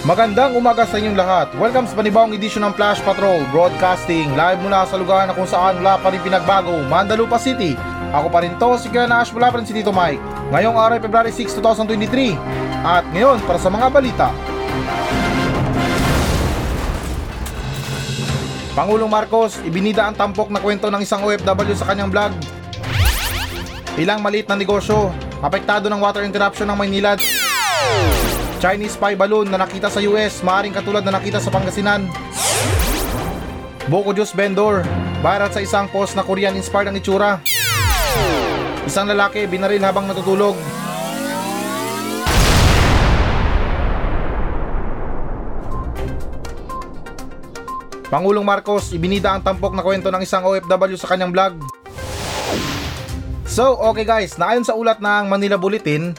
Magandang umaga sa inyong lahat. Welcome sa panibawang edisyon ng Flash Patrol Broadcasting live mula sa lugar na kung saan wala pa rin pinagbago, Mandalupa City. Ako pa rin to, si Kuya Nash mula pa rin si Tito Mike. Ngayong araw February 6, 2023. At ngayon, para sa mga balita. Pangulong Marcos, ibinida ang tampok na kwento ng isang OFW sa kanyang vlog. Ilang maliit na negosyo, apektado ng water interruption ng Maynila. Chinese spy balloon na nakita sa US, maaaring katulad na nakita sa Pangasinan. Boko Juice vendor, viral sa isang post na Korean-inspired ang itsura. Isang lalaki binaril habang natutulog. Pangulong Marcos, ibinida ang tampok na kwento ng isang OFW sa kanyang vlog. So, okay guys, naayon sa ulat ng Manila Bulletin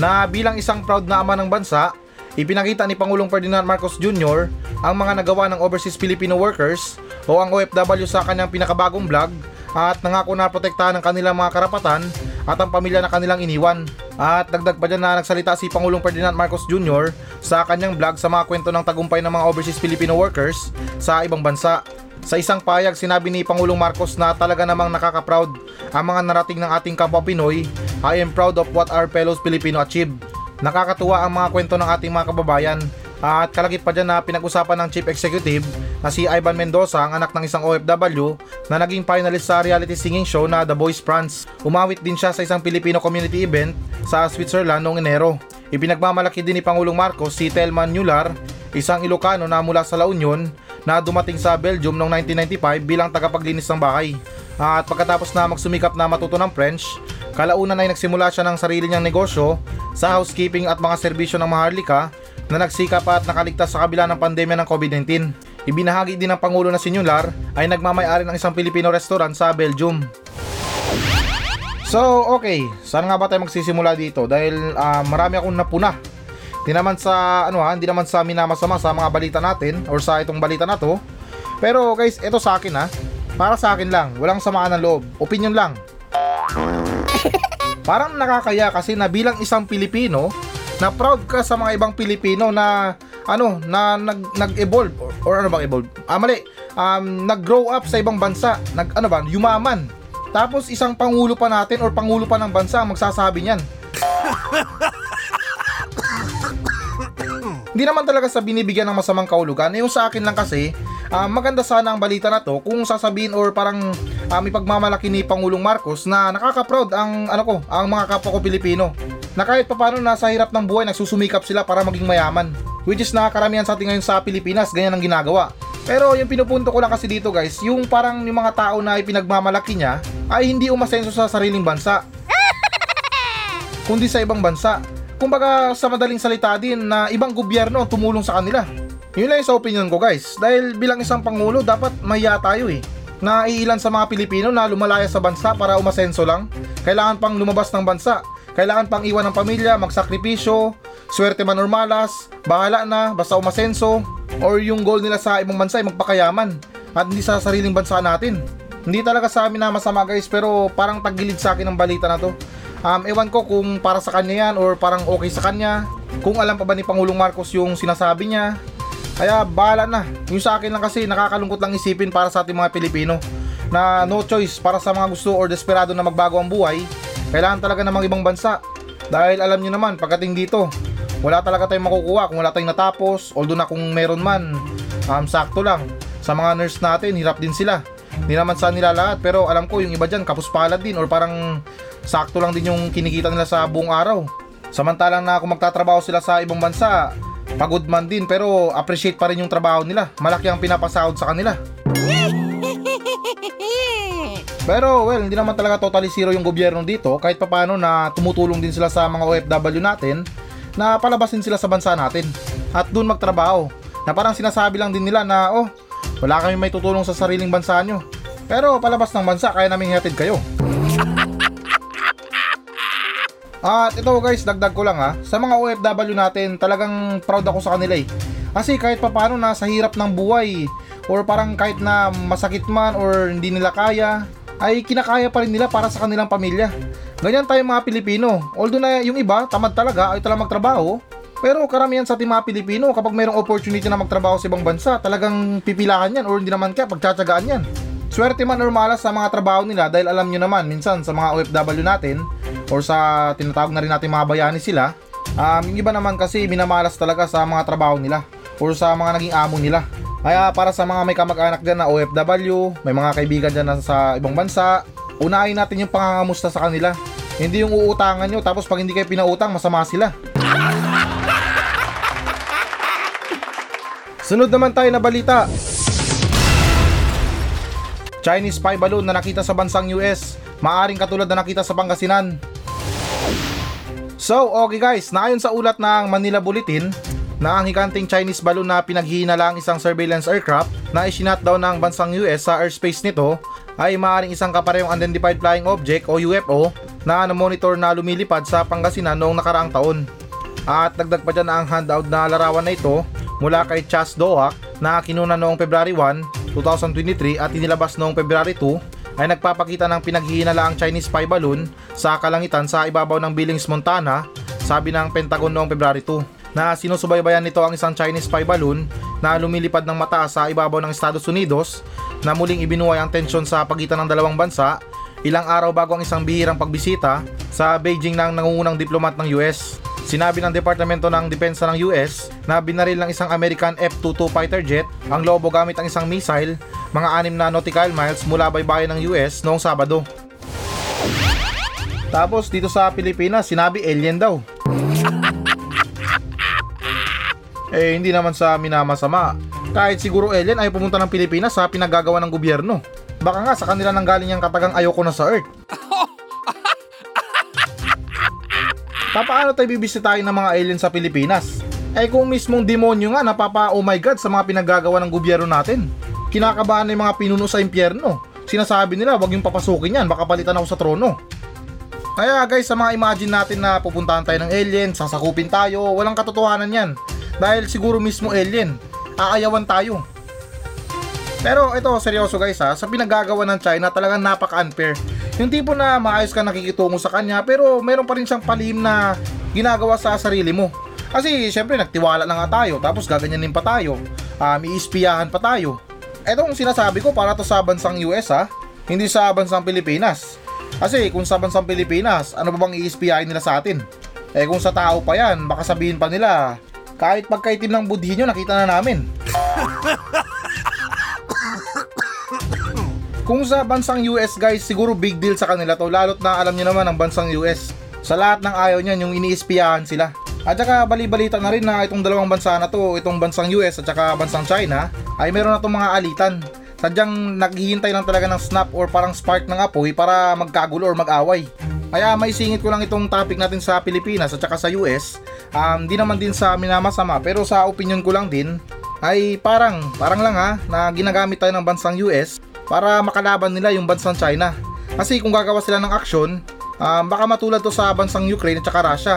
na bilang isang proud na ama ng bansa, ipinakita ni Pangulong Ferdinand Marcos Jr. ang mga nagawa ng overseas Filipino workers o ang OFW sa kanyang pinakabagong vlog at nangako na protektahan ang kanilang mga karapatan at ang pamilya na kanilang iniwan. At dagdag pa dyan na nagsalita si Pangulong Ferdinand Marcos Jr. sa kanyang vlog sa mga kwento ng tagumpay ng mga overseas Filipino workers sa ibang bansa. Sa isang payag, sinabi ni Pangulong Marcos na talaga namang nakaka-proud ang mga narating ng ating kapwa Pinoy. I am proud of what our fellows Filipino achieved. Nakakatuwa ang mga kwento ng ating mga kababayan. At kalagit pa dyan na pinag-usapan ng Chief Executive na si Ivan Mendoza, ang anak ng isang OFW na naging finalist sa reality singing show na The Voice France. Umawit din siya sa isang Filipino community event sa Switzerland noong Enero. Ipinagmamalaki din ni Pangulong Marcos si Telman Nular, isang Ilocano na mula sa La Union na dumating sa Belgium noong 1995 bilang tagapaglinis ng bahay. At pagkatapos na magsumikap na matuto ng French, kalaunan ay nagsimula siya ng sarili niyang negosyo sa housekeeping at mga serbisyo ng maharlika na nagsikap at nakaligtas sa kabila ng pandemya ng COVID-19. Ibinahagi din ng Pangulo na Sinular ay nagmamayari ng isang Filipino restaurant sa Belgium. So, okay. Saan nga ba tayo magsisimula dito? Dahil ah, marami akong napuna. Hindi naman sa ano ha, hindi naman sa minamasama sa mga balita natin or sa itong balita na to. Pero guys, ito sa akin ha. Para sa akin lang, walang samaan ng loob. Opinion lang. Parang nakakaya kasi na bilang isang Pilipino, na proud ka sa mga ibang Pilipino na ano, na nag nag-evolve or, or ano bang evolve? Ah, mali. Um, nag-grow up sa ibang bansa, nag ano ba, yumaman. Tapos isang pangulo pa natin or pangulo pa ng bansa ang magsasabi niyan. Hindi naman talaga sa binibigyan ng masamang kaulugan. Eh, yung sa akin lang kasi, ah, maganda sana ang balita na to kung sasabihin or parang um, ipagmamalaki ni Pangulong Marcos na nakaka-proud ang ano ko, ang mga kapwa ko Pilipino. Na kahit paano nasa hirap ng buhay nagsusumikap sila para maging mayaman. Which is nakakaramihan sa atin ngayon sa Pilipinas, ganyan ang ginagawa. Pero yung pinupunto ko lang kasi dito guys, yung parang yung mga tao na ipinagmamalaki niya ay hindi umasenso sa sariling bansa. kundi sa ibang bansa. Kumbaga sa madaling salita din na ibang gobyerno tumulong sa kanila. Yun lang yung sa opinion ko guys. Dahil bilang isang pangulo dapat mahiya tayo eh. Na iilan sa mga Pilipino na lumalaya sa bansa para umasenso lang. Kailangan pang lumabas ng bansa. Kailangan pang iwan ng pamilya, magsakripisyo, swerte man or malas, bahala na, basta umasenso. Or yung goal nila sa ibang bansa ay magpakayaman. At hindi sa sariling bansa natin. Hindi talaga sa amin na masama guys pero parang tagilid sa akin ang balita na to. Um, ewan ko kung para sa kanya yan or parang okay sa kanya. Kung alam pa ba ni Pangulong Marcos yung sinasabi niya. Kaya bahala na. Yung sa akin lang kasi nakakalungkot lang isipin para sa ating mga Pilipino na no choice para sa mga gusto or desperado na magbago ang buhay. Kailangan talaga ng mga ibang bansa. Dahil alam nyo naman, pagdating dito, wala talaga tayong makukuha kung wala tayong natapos. Although na kung meron man, um, sakto lang. Sa mga nurse natin, hirap din sila. Hindi naman sa nila lahat, pero alam ko yung iba dyan, kapus palad din or parang sakto lang din yung kinikita nila sa buong araw. Samantalang na kung magtatrabaho sila sa ibang bansa, pagod man din pero appreciate pa rin yung trabaho nila. Malaki ang pinapasahod sa kanila. Pero well, hindi naman talaga totally zero yung gobyerno dito kahit papano na tumutulong din sila sa mga OFW natin na palabasin sila sa bansa natin at doon magtrabaho. Na parang sinasabi lang din nila na oh, wala kami may tutulong sa sariling bansa nyo. Pero palabas ng bansa kaya namin hatid kayo. At ito guys, dagdag ko lang ha. Sa mga OFW natin, talagang proud ako sa kanila eh. Kasi kahit papano nasa hirap ng buhay or parang kahit na masakit man or hindi nila kaya, ay kinakaya pa rin nila para sa kanilang pamilya. Ganyan tayo mga Pilipino. Although na yung iba, tamad talaga, ay talagang magtrabaho, Pero karamihan sa ating mga Pilipino, kapag mayroong opportunity na magtrabaho sa ibang bansa, talagang pipilahan yan or hindi naman kaya pagtsatsagaan yan. Swerte man or malas sa mga trabaho nila dahil alam nyo naman, minsan sa mga OFW natin or sa tinatawag na rin natin mga bayani sila, um, yung iba naman kasi minamalas talaga sa mga trabaho nila or sa mga naging amo nila. Kaya para sa mga may kamag-anak dyan na OFW, may mga kaibigan dyan na sa ibang bansa, unahin natin yung pangangamusta sa kanila. Hindi yung uutangan nyo tapos pag hindi kayo pinautang, masama sila. Sunod naman tayo na balita. Chinese spy balloon na nakita sa bansang US, maaring katulad na nakita sa Pangasinan. So, okay guys, naayon sa ulat ng Manila Bulletin, na ang higanting Chinese balloon na pinaghihinalang isang surveillance aircraft na isinat daw ng bansang US sa airspace nito ay maaaring isang kaparehong unidentified flying object o UFO na namonitor na lumilipad sa Pangasinan noong nakaraang taon. At dagdag pa dyan ang handout na larawan na ito mula kay Chas Doak na kinuna noong February 1, 2023 at inilabas noong February 2 ay nagpapakita ng pinaghihinalaang Chinese spy balloon sa kalangitan sa ibabaw ng Billings, Montana, sabi ng Pentagon noong February 2 na sinusubaybayan nito ang isang Chinese spy balloon na lumilipad ng mataas sa ibabaw ng Estados Unidos na muling ibinuway ang tensyon sa pagitan ng dalawang bansa ilang araw bago ang isang bihirang pagbisita sa Beijing ng nangungunang diplomat ng US. Sinabi ng Departamento ng Depensa ng US na binaril ng isang American F-22 fighter jet ang lobo gamit ang isang missile mga 6 na nautical miles mula baybayin ng US noong Sabado. Tapos dito sa Pilipinas, sinabi alien daw. Eh hindi naman sa minamasama. Kahit siguro alien ay pumunta ng Pilipinas sa pinagagawa ng gobyerno. Baka nga sa kanila nang galing yung katagang ayoko na sa Earth. Papaano tayo bibisitahin ng mga alien sa Pilipinas? Eh kung mismong demonyo nga napapa oh my god sa mga pinagagawa ng gobyerno natin. Kinakabahan ng mga pinuno sa impyerno. Sinasabi nila wag yung papasukin yan, baka palitan ako sa trono. Kaya guys, sa mga imagine natin na pupuntahan tayo ng alien, sasakupin tayo, walang katotohanan yan. Dahil siguro mismo alien, aayawan tayo. Pero ito, seryoso guys ha, sa pinagagawa ng China talagang napaka-unfair. Yung tipo na maayos ka nakikitungo sa kanya pero meron pa rin siyang palihim na ginagawa sa sarili mo. Kasi syempre nagtiwala na nga tayo tapos gaganyanin pa tayo. Um, iispiyahan pa tayo. Etong sinasabi ko para to sa bansang US ha, hindi sa bansang Pilipinas. Kasi kung sa bansang Pilipinas, ano ba bang iispiyahin nila sa atin? Eh kung sa tao pa yan, baka sabihin pa nila, kahit pagkaitim ng budhi nyo, nakita na namin. Kung sa bansang US guys, siguro big deal sa kanila to, lalot na alam niyo naman ang bansang US. Sa lahat ng ayaw niyan, yung iniispiyahan sila. At saka bali-balita na rin na itong dalawang bansa na to, itong bansang US at saka bansang China, ay meron na itong mga alitan. Sadyang naghihintay lang talaga ng snap or parang spark ng apoy para magkagulo or mag-away. Kaya may singit ko lang itong topic natin sa Pilipinas at saka sa US. Um, di naman din sa minamasama pero sa opinion ko lang din ay parang, parang lang ha, na ginagamit tayo ng bansang US para makalaban nila yung bansang China. Kasi kung gagawa sila ng aksyon, um, baka matulad to sa bansang Ukraine at saka Russia.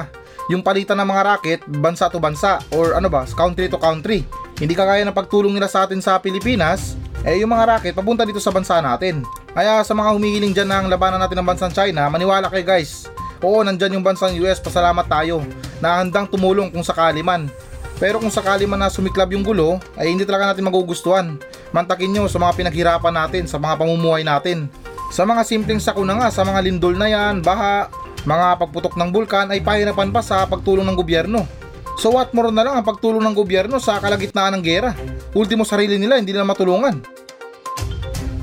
Yung palitan ng mga racket, bansa to bansa, or ano ba, country to country. Hindi kagaya ng pagtulong nila sa atin sa Pilipinas, eh yung mga racket papunta dito sa bansa natin. Kaya sa mga humihiling dyan ng labanan natin ng bansang China, maniwala kayo guys. Oo, nandyan yung bansang US, pasalamat tayo na handang tumulong kung sakali man. Pero kung sakali man na sumiklab yung gulo, ay hindi talaga natin magugustuhan. Mantakin nyo sa mga pinaghirapan natin, sa mga pamumuhay natin. Sa mga simpleng sakuna nga, sa mga lindol na yan, baha, mga pagputok ng bulkan ay pahirapan pa sa pagtulong ng gobyerno. So what more na lang ang pagtulong ng gobyerno sa kalagitnaan ng gera. Ultimo sarili nila, hindi nila matulungan.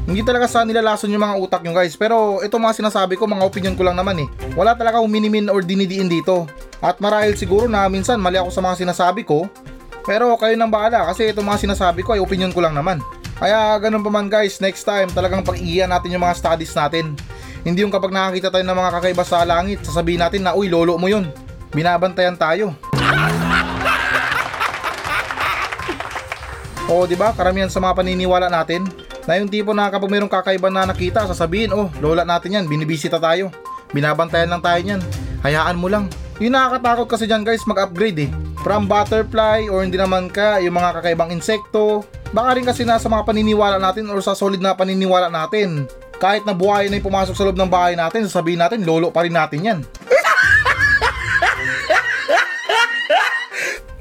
Hindi talaga sa nilalason yung mga utak nyo guys, pero ito mga sinasabi ko, mga opinion ko lang naman eh. Wala talaga huminimin or dinidiin dito. At marahil siguro na minsan mali ako sa mga sinasabi ko, pero kayo nang bahala kasi ito mga sinasabi ko ay opinion ko lang naman. Kaya ganun pa man guys, next time talagang pag-iiyan natin yung mga studies natin. Hindi yung kapag nakakita tayo ng mga kakaiba sa langit, sasabihin natin na, uy, lolo mo yun. Binabantayan tayo. Oo, di ba? Karamihan sa mga paniniwala natin, na yung tipo na kapag mayroong kakaiba na nakita, sasabihin, oh, lola natin yan, binibisita tayo. Binabantayan lang tayo niyan. Hayaan mo lang. Yung nakakatakot kasi dyan guys, mag-upgrade eh. From butterfly or hindi naman ka, yung mga kakaibang insekto. Baka rin kasi nasa mga paniniwala natin or sa solid na paniniwala natin kahit na buhay na yung pumasok sa loob ng bahay natin, sasabihin natin, lolo pa rin natin yan.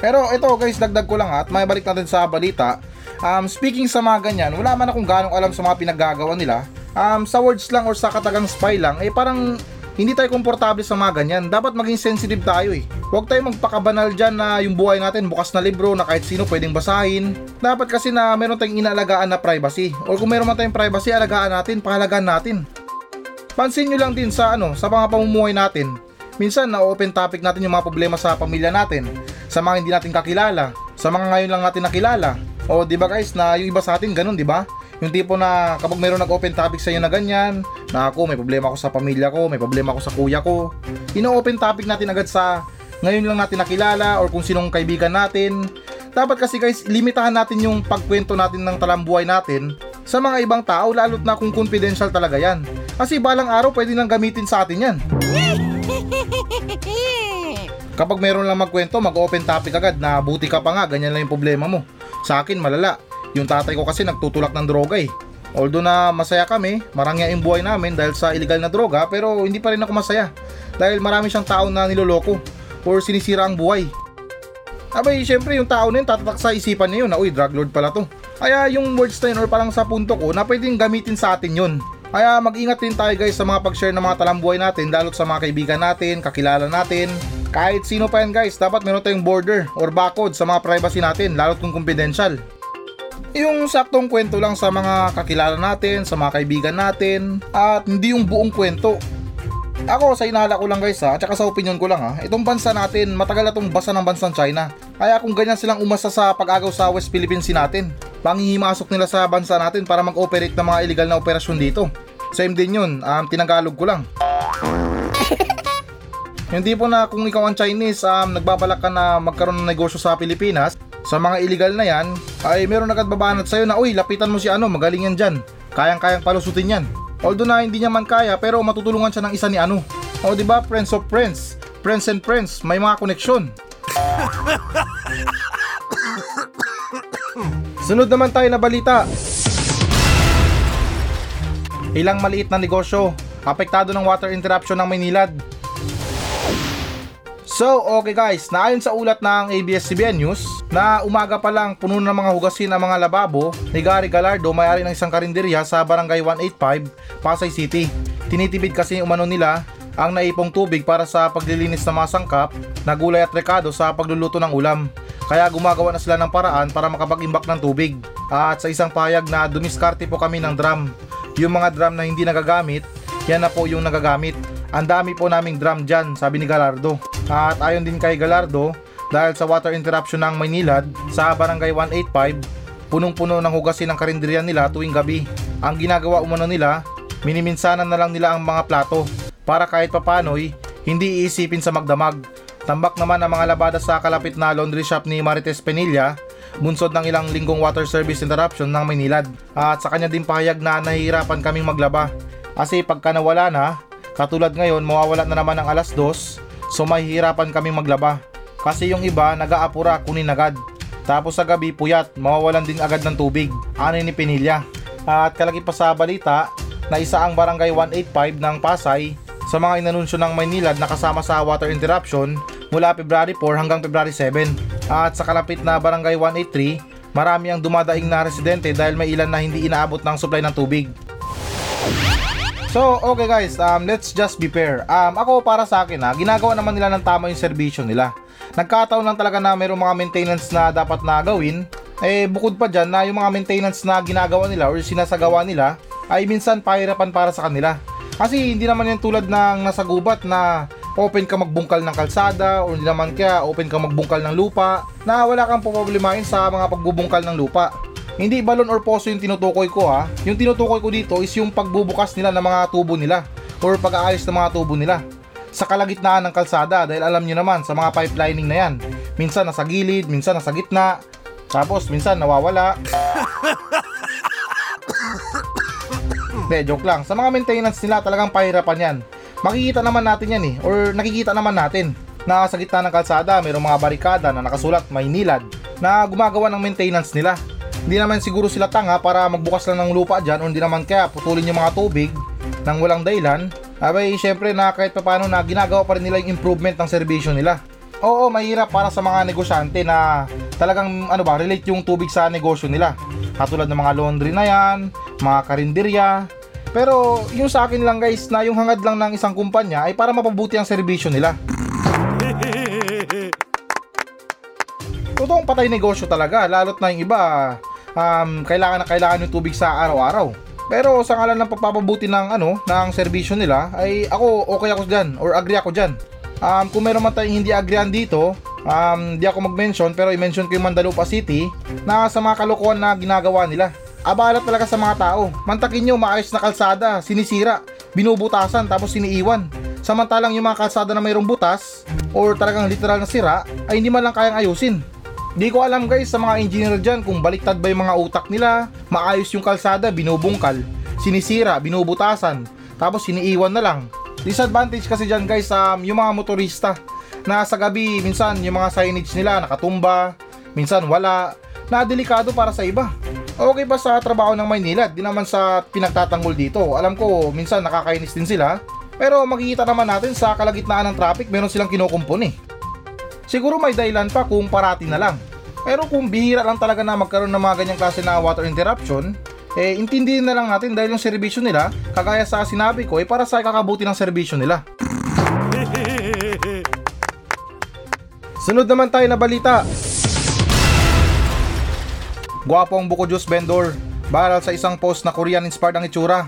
Pero ito guys, dagdag ko lang ha, at may balik natin sa balita. Um, speaking sa mga ganyan, wala man akong ganong alam sa mga pinaggagawa nila. Um, sa words lang or sa katagang spy lang, eh parang hindi tayo komportable sa mga ganyan. Dapat maging sensitive tayo eh. Huwag tayo magpakabanal dyan na yung buhay natin bukas na libro na kahit sino pwedeng basahin. Dapat kasi na meron tayong inaalagaan na privacy. Or kung meron man tayong privacy, alagaan natin, pahalagaan natin. Pansin nyo lang din sa ano, sa mga pamumuhay natin. Minsan na open topic natin yung mga problema sa pamilya natin, sa mga hindi natin kakilala, sa mga ngayon lang natin nakilala. O di ba guys, na yung iba sa atin ganun, di ba? Yung tipo na kapag mayroong nag-open topic sa iyo na ganyan, na ako may problema ako sa pamilya ko, may problema ako sa kuya ko. Ino-open topic natin agad sa ngayon lang natin nakilala or kung sinong kaibigan natin. Dapat kasi guys, limitahan natin yung pagkwento natin ng talambuhay natin sa mga ibang tao lalo't na kung confidential talaga yan. Kasi balang araw pwede nang gamitin sa atin yan. Kapag meron lang magkwento, mag-open topic agad na buti ka pa nga, ganyan lang yung problema mo. Sa akin, malala. Yung tatay ko kasi nagtutulak ng droga eh. Although na masaya kami, marangya yung buhay namin dahil sa illegal na droga, pero hindi pa rin ako masaya. Dahil marami siyang tao na niloloko or sinisira ang buhay. Abay, syempre yung tao na yun tatatak sa isipan niya yun na, uy, drug lord pala to. Kaya yung words na yun or parang sa punto ko na pwedeng gamitin sa atin yun. Kaya mag-ingat din tayo guys sa mga pag-share ng mga talambuhay natin, lalo't sa mga kaibigan natin, kakilala natin. Kahit sino pa yan guys, dapat meron tayong border or barcode sa mga privacy natin, lalo't kung confidential. Yung saktong kwento lang sa mga kakilala natin, sa mga kaibigan natin, at hindi yung buong kwento. Ako, sa inala ko lang guys ha, at saka sa opinion ko lang ha, itong bansa natin, matagal na itong basa ng bansang China. Kaya kung ganyan silang umasa sa pag-agaw sa West Philippines Sea natin, panghihimasok nila sa bansa natin para mag-operate ng mga illegal na operasyon dito. Same din yun, um, tinagalog ko lang. Hindi po na kung ikaw ang Chinese, um, nagbabalak ka na magkaroon ng negosyo sa Pilipinas, sa mga illegal na yan, ay meron agad babanat sa'yo na, uy, lapitan mo si ano, magaling yan dyan. Kayang-kayang palusutin yan. Although na hindi niya man kaya, pero matutulungan siya ng isa ni ano. O di ba friends of friends, friends and friends, may mga koneksyon. Sunod naman tayo na balita. Ilang maliit na negosyo, apektado ng water interruption ng Maynilad. So, okay guys, naayon sa ulat ng ABS-CBN News na umaga pa lang puno ng mga hugasin ang mga lababo ni Gary Galardo may-ari ng isang karinderya sa Barangay 185, Pasay City. Tinitibid kasi umano nila ang naipong tubig para sa paglilinis ng mga sangkap na gulay at rekado sa pagluluto ng ulam. Kaya gumagawa na sila ng paraan para makapag-imbak ng tubig. At sa isang payag na dumiskarte po kami ng drum. Yung mga drum na hindi nagagamit, yan na po yung nagagamit. Ang dami po naming drum dyan, sabi ni Galardo. At ayon din kay Galardo, dahil sa water interruption ng Maynilad sa Barangay 185, punong-puno ng hugasin ng karinderya nila tuwing gabi. Ang ginagawa umano nila, miniminsanan na lang nila ang mga plato para kahit papano'y hindi iisipin sa magdamag. Tambak naman ang mga labada sa kalapit na laundry shop ni Marites Penilla, bunsod ng ilang linggong water service interruption ng Maynilad. At sa kanya din pahayag na nahihirapan kaming maglaba. Kasi pagka nawala na, katulad ngayon mawawala na naman ng alas 2, so mahihirapan kaming maglaba. Kasi yung iba nag-aapura kunin agad. Tapos sa gabi puyat, mawawalan din agad ng tubig. Ano ni Penilla. At kalagi pa sa balita na isa ang barangay 185 ng Pasay sa mga inanunsyo ng Maynilad na kasama sa water interruption mula February 4 hanggang February 7. At sa kalapit na barangay 183, marami ang dumadaing na residente dahil may ilan na hindi inaabot ng supply ng tubig. So, okay guys, um, let's just be fair. Um, ako para sa akin ha, ginagawa naman nila ng tama yung serbisyo nila. Nagkataon lang talaga na mayroong mga maintenance na dapat na gawin. Eh, bukod pa dyan na yung mga maintenance na ginagawa nila or sinasagawa nila ay minsan pahirapan para sa kanila. Kasi hindi naman yan tulad ng nasa gubat na open ka magbungkal ng kalsada o hindi naman kaya open ka magbungkal ng lupa na wala kang problemahin sa mga pagbubungkal ng lupa. Hindi balon or poso yung tinutukoy ko ha. Yung tinutukoy ko dito is yung pagbubukas nila ng mga tubo nila or pag-aayos ng mga tubo nila sa kalagitnaan ng kalsada dahil alam nyo naman sa mga pipelining na yan. Minsan nasa gilid, minsan nasa gitna, tapos minsan nawawala. Hindi, joke lang. Sa mga maintenance nila talagang pahirapan yan. Makikita naman natin yan eh, or nakikita naman natin na sa gitna ng kalsada mayroong mga barikada na nakasulat Maynilad na gumagawa ng maintenance nila. Hindi naman siguro sila tanga para magbukas lang ng lupa dyan o hindi naman kaya putulin yung mga tubig nang walang dahilan. Abay, syempre na kahit paano na ginagawa pa rin nila yung improvement ng serbisyo nila. Oo, mahirap para sa mga negosyante na talagang ano ba, relate yung tubig sa negosyo nila. Katulad ng mga laundry na yan, mga karinderya. Pero yung sa akin lang guys na yung hangad lang ng isang kumpanya ay para mapabuti ang serbisyo nila. Totoong patay negosyo talaga, lalo't na yung iba, um, kailangan na kailangan yung tubig sa araw-araw. Pero sa ngalan ng pagpapabuti ng ano, ng serbisyo nila, ay ako okay ako diyan or agree ako diyan. Um, kung meron man tayong hindi agreean dito, um, di ako mag-mention pero i-mention ko yung Mandalupa City na sa mga kalokohan na ginagawa nila. Abala talaga sa mga tao. Mantakin nyo, maayos na kalsada, sinisira, binubutasan tapos siniiwan. Samantalang yung mga kalsada na mayroong butas or talagang literal na sira ay hindi man lang kayang ayusin. Di ko alam guys sa mga engineer dyan kung baliktad ba yung mga utak nila, maayos yung kalsada, binubungkal, sinisira, binubutasan, tapos siniiwan na lang. Disadvantage kasi dyan guys um, yung mga motorista na sa gabi minsan yung mga signage nila nakatumba, minsan wala, na delikado para sa iba. Okay ba sa trabaho ng Maynila? Di naman sa pinagtatanggol dito. Alam ko minsan nakakainis din sila. Pero makikita naman natin sa kalagitnaan ng traffic meron silang kinukumpon eh. Siguro may dahilan pa kung parati na lang. Pero kung bihira lang talaga na magkaroon ng mga ganyang klase na water interruption, eh intindihin na lang natin dahil yung serbisyo nila, kagaya sa sinabi ko, eh para sa kakabuti ng serbisyo nila. Sunod naman tayo na balita. Gwapo ang buko juice vendor. Baral sa isang post na Korean inspired ang itsura.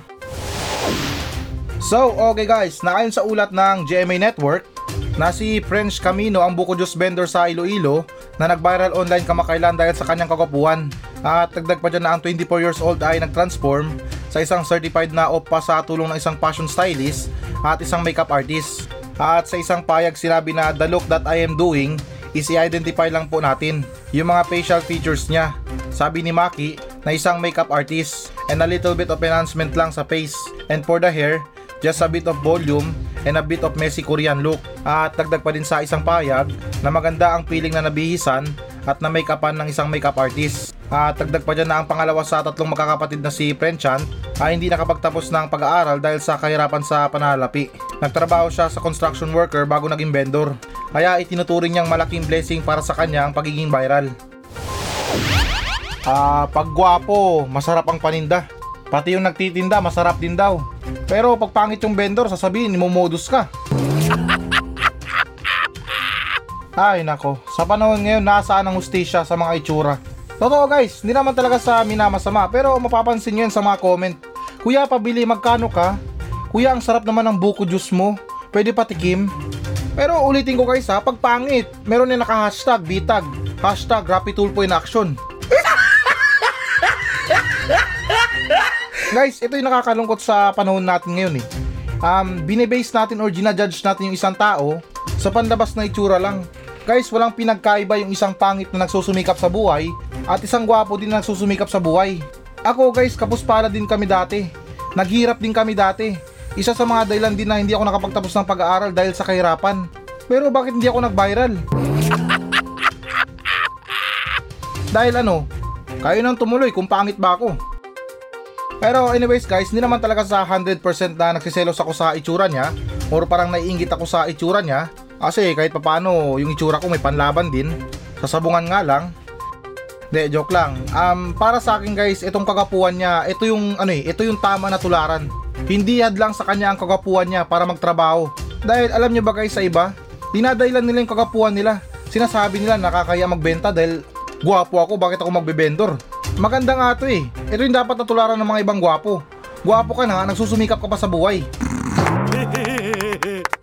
So, okay guys, naayon sa ulat ng GMA Network na si French Camino ang buko juice vendor sa Iloilo na nag-viral online kamakailan dahil sa kanyang kagwapuan. At dagdag pa dyan na ang 24 years old ay nag-transform sa isang certified na oppa sa tulong ng isang fashion stylist at isang makeup artist. At sa isang payag sinabi na the look that I am doing is i-identify lang po natin yung mga facial features niya. Sabi ni Maki na isang makeup artist and a little bit of enhancement lang sa face. And for the hair, just a bit of volume and a bit of messy Korean look. At dagdag pa din sa isang payag na maganda ang feeling na nabihisan at na make upan ng isang makeup artist. At dagdag pa dyan na ang pangalawa sa tatlong magkakapatid na si Frenchan ay hindi nakapagtapos ng pag-aaral dahil sa kahirapan sa panalapi. Nagtrabaho siya sa construction worker bago naging vendor. Kaya itinuturing niyang malaking blessing para sa kanya ang pagiging viral. Ah, pag gwapo, masarap ang paninda. Pati yung nagtitinda, masarap din daw. Pero pag pangit yung vendor, sasabihin, imomodus ka. Ay nako, sa panahon ngayon nasaan ang hustisya sa mga itsura. Totoo guys, hindi naman talaga sa minamasama pero mapapansin nyo sa mga comment. Kuya pabili magkano ka? Kuya ang sarap naman ng buko juice mo. Pwede patikim? Pero ulitin ko guys ha, pag pangit, meron yung naka-hashtag, bitag, hashtag, Rapid Tulpo in action. Guys, ito yung nakakalungkot sa panahon natin ngayon eh. Um, binibase natin or ginajudge natin yung isang tao sa panlabas na itsura lang. Guys, walang pinagkaiba yung isang pangit na nagsusumikap sa buhay at isang gwapo din na nagsusumikap sa buhay. Ako guys, kapuspala din kami dati. Naghirap din kami dati. Isa sa mga dahilan din na hindi ako nakapagtapos ng pag-aaral dahil sa kahirapan. Pero bakit hindi ako nag-viral? dahil ano, kayo nang tumuloy kung pangit ba ako. Pero anyways guys, hindi naman talaga sa 100% na nagsiselos ako sa itsura niya or parang naiingit ako sa itsura niya kasi kahit papano yung itsura ko may panlaban din. Sasabungan nga lang. De, joke lang. Um, para sa akin guys, itong kagapuan niya, ito yung ano eh, ito yung tama na tularan. Hindi hadlang sa kanya ang kagapuan niya para magtrabaho. Dahil alam niyo ba guys sa iba, dinadailan nila yung kagapuan nila. Sinasabi nila nakakaya magbenta dahil guwapo ako, bakit ako magbebendor? Maganda nga to eh. Ito yung dapat natularan ng mga ibang gwapo. Gwapo ka na, nagsusumikap ka pa sa buhay.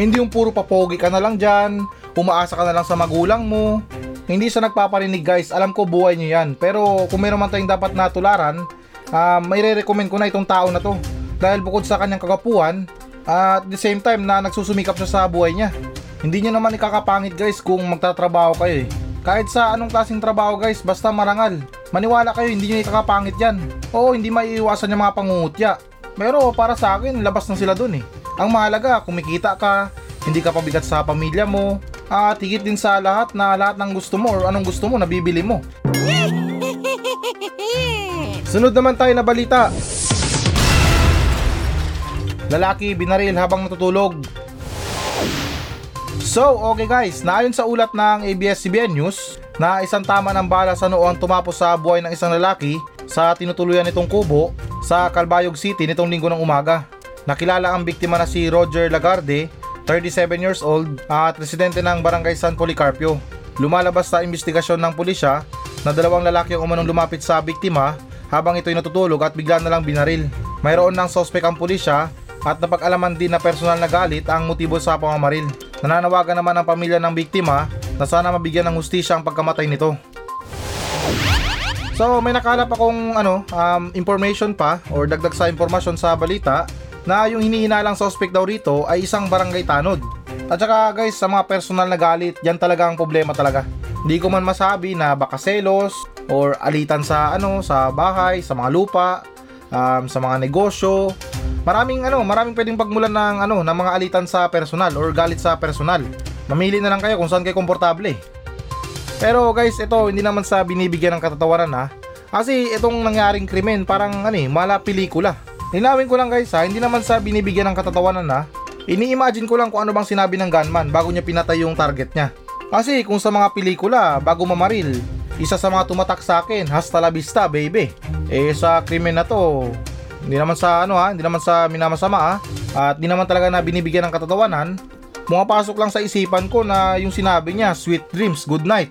Hindi yung puro papogi ka na lang dyan, umaasa ka na lang sa magulang mo. Hindi siya nagpaparinig guys, alam ko buhay nyo yan. Pero kung meron man tayong dapat natularan, uh, may re-recommend ko na itong tao na to. Dahil bukod sa kanyang kagapuan, uh, at the same time na nagsusumikap siya sa buhay niya. Hindi nyo naman ikakapangit guys kung magtatrabaho kayo eh. Kahit sa anong klaseng trabaho guys, basta marangal. Maniwala kayo, hindi nyo ikakapangit yan. Oo, hindi maiiwasan yung mga pangungutya. Pero para sa akin, labas na sila dun eh. Ang mahalaga, kumikita ka, hindi ka pabigat sa pamilya mo, at higit din sa lahat na lahat ng gusto mo or anong gusto mo, nabibili mo. Sunod naman tayo na balita. Lalaki binaril habang natutulog. So okay guys, naayon sa ulat ng ABS-CBN News na isang tama ng bala sa noo ang tumapos sa buhay ng isang lalaki sa tinutuluyan nitong kubo sa Calbayog City nitong linggo ng umaga. Nakilala ang biktima na si Roger Lagarde, 37 years old at residente ng barangay San Policarpio. Lumalabas sa investigasyon ng pulisya na dalawang lalaki ang umanong lumapit sa biktima habang ito'y natutulog at bigla na lang binaril. Mayroon ng sospek ang pulisya at napag-alaman din na personal na galit ang motibo sa pamamaril. Nananawagan naman ang pamilya ng biktima na sana mabigyan ng hustisya ang pagkamatay nito. So may nakalap akong ano, um, information pa or dagdag sa impormasyon sa balita na yung hinihinalang suspect daw rito ay isang barangay tanod. At saka guys, sa mga personal na galit, yan talaga ang problema talaga. Hindi ko man masabi na baka selos or alitan sa ano, sa bahay, sa mga lupa, um, sa mga negosyo, Maraming ano, maraming pwedeng pagmulan ng ano, ng mga alitan sa personal or galit sa personal. Mamili na lang kayo kung saan kayo komportable. Pero guys, ito hindi naman sa binibigyan ng katatawaran ha. Kasi itong nangyaring krimen parang ano eh, mala pelikula. Linawin ko lang guys ha, hindi naman sa binibigyan ng katatawanan ha. Ini-imagine ko lang kung ano bang sinabi ng gunman bago niya pinatay yung target niya. Kasi kung sa mga pelikula, bago mamaril, isa sa mga tumatak sa akin, hasta la vista baby. Eh sa krimen na to, hindi naman sa ano ha, hindi naman sa minamasama ha. At hindi naman talaga na binibigyan ng katatawanan. Pumapasok lang sa isipan ko na yung sinabi niya, sweet dreams, good night.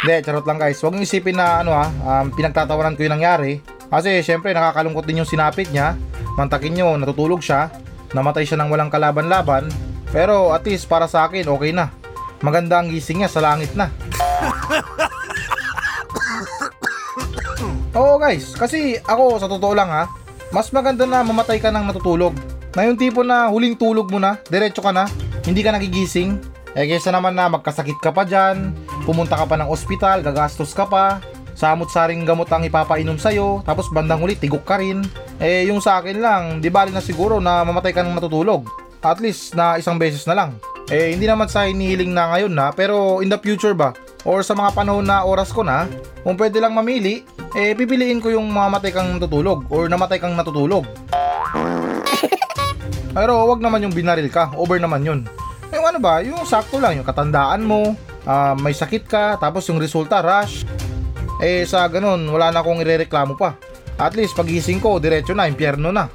Hindi, charot lang guys. Huwag niyo isipin na ano ha, um, pinagtatawanan ko yung nangyari. Kasi syempre nakakalungkot din yung sinapit niya. Mantakin nyo, natutulog siya. Namatay siya ng walang kalaban-laban. Pero at least para sa akin, okay na. Maganda ang gising niya sa langit na. Oo guys, kasi ako sa totoo lang ha, mas maganda na mamatay ka nang natutulog. Na yung tipo na huling tulog mo na, diretso ka na, hindi ka nagigising. Eh kesa naman na magkasakit ka pa dyan, pumunta ka pa ng ospital, gagastos ka pa, samot-saring gamot ang ipapainom sa'yo, tapos bandang huli, tigok ka rin. Eh yung sa akin lang, di bali na siguro na mamatay ka nang natutulog. At least na isang beses na lang. Eh hindi naman sa hinihiling na ngayon na, pero in the future ba? Or sa mga panahon na oras ko na, kung pwede lang mamili, eh pipiliin ko yung mamatay kang natutulog or namatay kang natutulog. Pero wag naman yung binaril ka, over naman yun. Yung ano ba, yung sakto lang, yung katandaan mo, uh, may sakit ka, tapos yung resulta, rush. Eh sa ganun, wala na akong irereklamo pa. At least pagising ko, diretso na, impyerno na.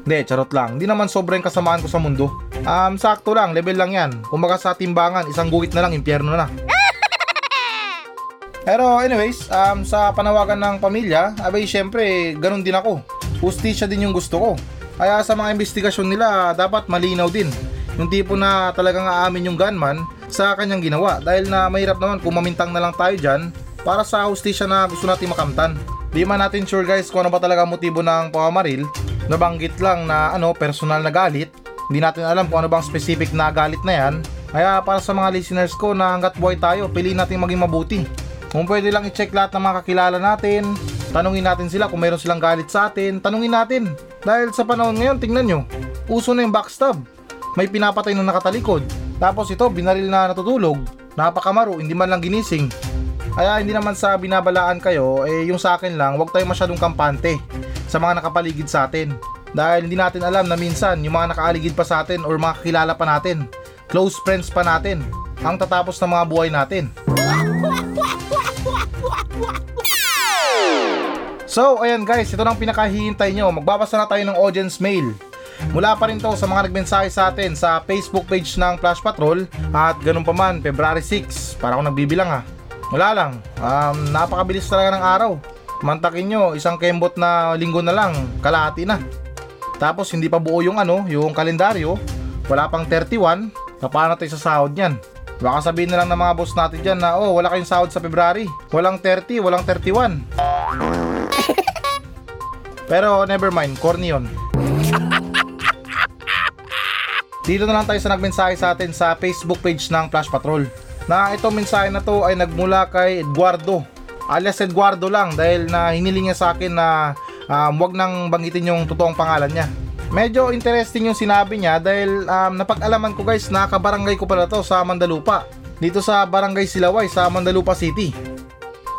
Hindi, charot lang. Hindi naman sobrang kasamaan ko sa mundo. Um, sakto lang, level lang yan. Kumbaga sa timbangan, isang guhit na lang, impyerno na. Pero anyways, um, sa panawagan ng pamilya, abay syempre, ganun din ako. Justisya din yung gusto ko. Kaya sa mga investigasyon nila, dapat malinaw din. Yung tipo na talagang aamin yung gunman sa kanyang ginawa. Dahil na mahirap naman kung mamintang na lang tayo dyan para sa justisya na gusto natin makamtan. Di man natin sure guys kung ano ba talaga motibo ng pamamaril. Nabanggit lang na ano, personal na galit. Hindi natin alam kung ano bang specific na galit na yan. Kaya para sa mga listeners ko na hanggat buhay tayo, piliin natin maging mabuti. Kung pwede lang i-check lahat ng mga kakilala natin, tanungin natin sila kung meron silang galit sa atin, tanungin natin. Dahil sa panahon ngayon, tingnan nyo, uso na yung backstab. May pinapatay nung nakatalikod. Tapos ito, binaril na natutulog. Napakamaro, hindi man lang ginising. Kaya hindi naman sa binabalaan kayo, eh yung sa akin lang, huwag tayong masyadong kampante sa mga nakapaligid sa atin. Dahil hindi natin alam na minsan yung mga nakaaligid pa sa atin or mga kakilala pa natin, close friends pa natin, ang tatapos ng mga buhay natin. So, ayan guys, ito nang pinakahihintay nyo. Magbabasa na tayo ng audience mail. Mula pa rin to sa mga nagmensahe sa atin sa Facebook page ng Flash Patrol at ganun pa man, February 6. Para ako nagbibilang ha. Wala lang. Um, napakabilis talaga ng araw. Mantakin nyo, isang kembot na linggo na lang, kalahati na. Tapos hindi pa buo yung ano, yung kalendaryo. Wala pang 31. Paano tayo sa sahod niyan? Baka sabihin na lang ng mga boss natin dyan na, oh, wala kayong sahod sa February. Walang 30, walang 31. Pero never mind, corny yun. Dito na lang tayo sa nagmensahe sa atin sa Facebook page ng Flash Patrol. Na itong mensahe na to ay nagmula kay Eduardo. Alias Eduardo lang dahil na hiniling niya sa akin na um, wag nang banggitin yung totoong pangalan niya. Medyo interesting yung sinabi niya dahil um, napag-alaman ko guys na kabarangay ko pala to sa Mandalupa. Dito sa Barangay Silaway sa Mandalupa City.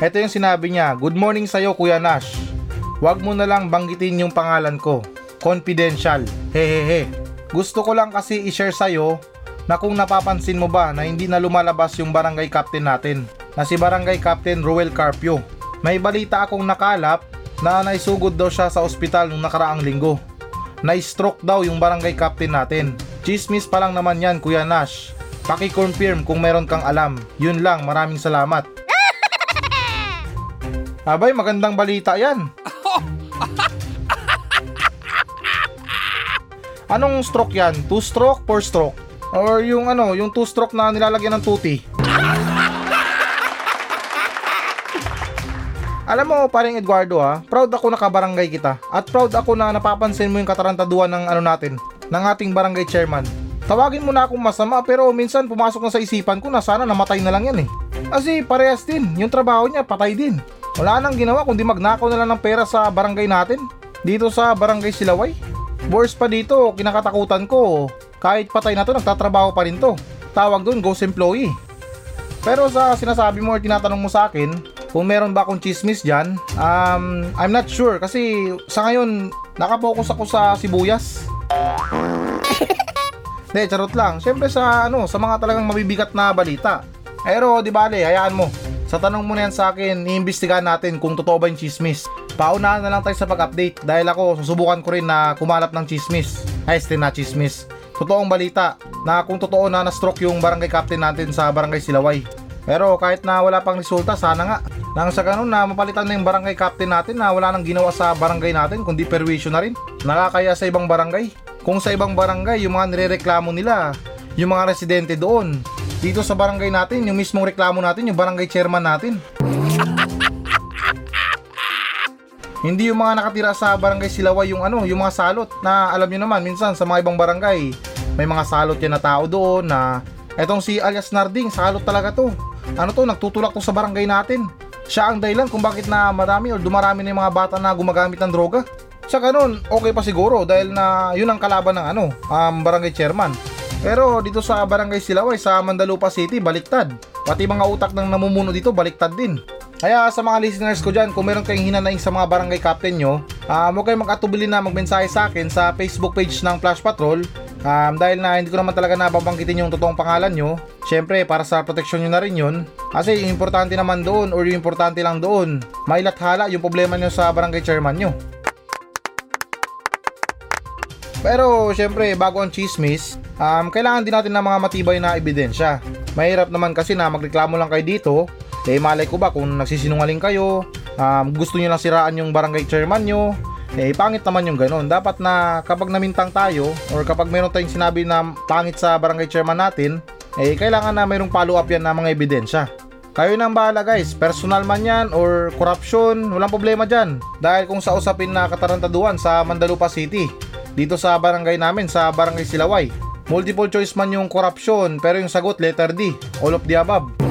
Ito yung sinabi niya, Good morning sa'yo Kuya Nash. Huwag mo na lang banggitin yung pangalan ko. Confidential. Hehehe. Gusto ko lang kasi i-share sa'yo na kung napapansin mo ba na hindi na lumalabas yung barangay captain natin na si barangay captain Ruel Carpio. May balita akong nakalap na naisugod daw siya sa ospital nung nakaraang linggo. Na-stroke daw yung barangay captain natin. Chismis pa lang naman yan Kuya Nash. Paki-confirm kung meron kang alam. Yun lang, maraming salamat. Abay, magandang balita yan. Anong stroke yan? Two stroke, four stroke? Or yung ano, yung two stroke na nilalagyan ng tuti? Alam mo, paring Eduardo ha, proud ako nakabarangay kita. At proud ako na napapansin mo yung katarantaduan ng ano natin, ng ating barangay chairman. Tawagin mo na akong masama pero minsan pumasok na sa isipan ko na sana namatay na lang yan eh. Kasi parehas din, yung trabaho niya patay din. Wala nang ginawa kundi magnakaw na lang ng pera sa barangay natin. Dito sa barangay Silaway. Worse pa dito, kinakatakutan ko. Kahit patay na to, nagtatrabaho pa rin to. Tawag doon, ghost employee. Pero sa sinasabi mo or tinatanong mo sa akin, kung meron ba akong chismis dyan, um, I'm not sure kasi sa ngayon, nakapokus ako sa sibuyas. Hindi, charot lang. Siyempre sa ano, sa mga talagang mabibigat na balita. Pero di bale, hayaan mo. Sa tanong mo na yan sa akin, iimbestigahan natin kung totoo ba yung chismis. Paunahan na lang tayo sa pag-update dahil ako susubukan ko rin na kumalap ng chismis. Ay, este na chismis. Totoong balita na kung totoo na na-stroke yung barangay captain natin sa barangay Silaway. Pero kahit na wala pang resulta, sana nga. Nang sa ganun na mapalitan na yung barangay captain natin na wala nang ginawa sa barangay natin kundi perwisyo na rin. Nakakaya sa ibang barangay. Kung sa ibang barangay, yung mga nirereklamo nila, yung mga residente doon. Dito sa barangay natin, yung mismong reklamo natin, yung barangay chairman natin. Hindi yung mga nakatira sa barangay Silaway yung ano, yung mga salot na alam niyo naman minsan sa mga ibang barangay may mga salot yan na tao doon na etong si alias Narding, salot talaga to. Ano to, nagtutulak to sa barangay natin. Siya ang dahilan kung bakit na marami o dumarami na yung mga bata na gumagamit ng droga. Sa ganun, okay pa siguro dahil na yun ang kalaban ng ano, um, barangay chairman. Pero dito sa barangay Silaway sa Mandalupa City, baliktad. Pati mga utak ng namumuno dito, baliktad din. Kaya sa mga listeners ko dyan, kung meron kayong hinanaing sa mga barangay captain nyo, um, huwag kayong mag-atubili na magmensahe sa akin sa Facebook page ng Flash Patrol. Um, dahil na hindi ko naman talaga nababanggitin yung totoong pangalan nyo. Syempre, para sa proteksyon nyo na rin yun. Kasi yung importante naman doon or yung importante lang doon, mailathala yung problema nyo sa barangay chairman nyo. Pero syempre, bago ang chismis, um, kailangan din natin ng mga matibay na ebidensya. Mahirap naman kasi na magreklamo lang kayo dito, eh malay ko ba kung nagsisinungaling kayo, um, gusto nyo lang siraan yung barangay chairman nyo, eh pangit naman yung ganun. Dapat na kapag namintang tayo, or kapag meron tayong sinabi na pangit sa barangay chairman natin, eh kailangan na mayroong follow up yan na mga ebidensya. Kayo nang bahala guys, personal man yan or corruption, walang problema dyan. Dahil kung sa usapin na katarantaduan sa Mandalupa City, dito sa barangay namin sa barangay Silaway. Multiple choice man yung corruption pero yung sagot letter D, all of the above.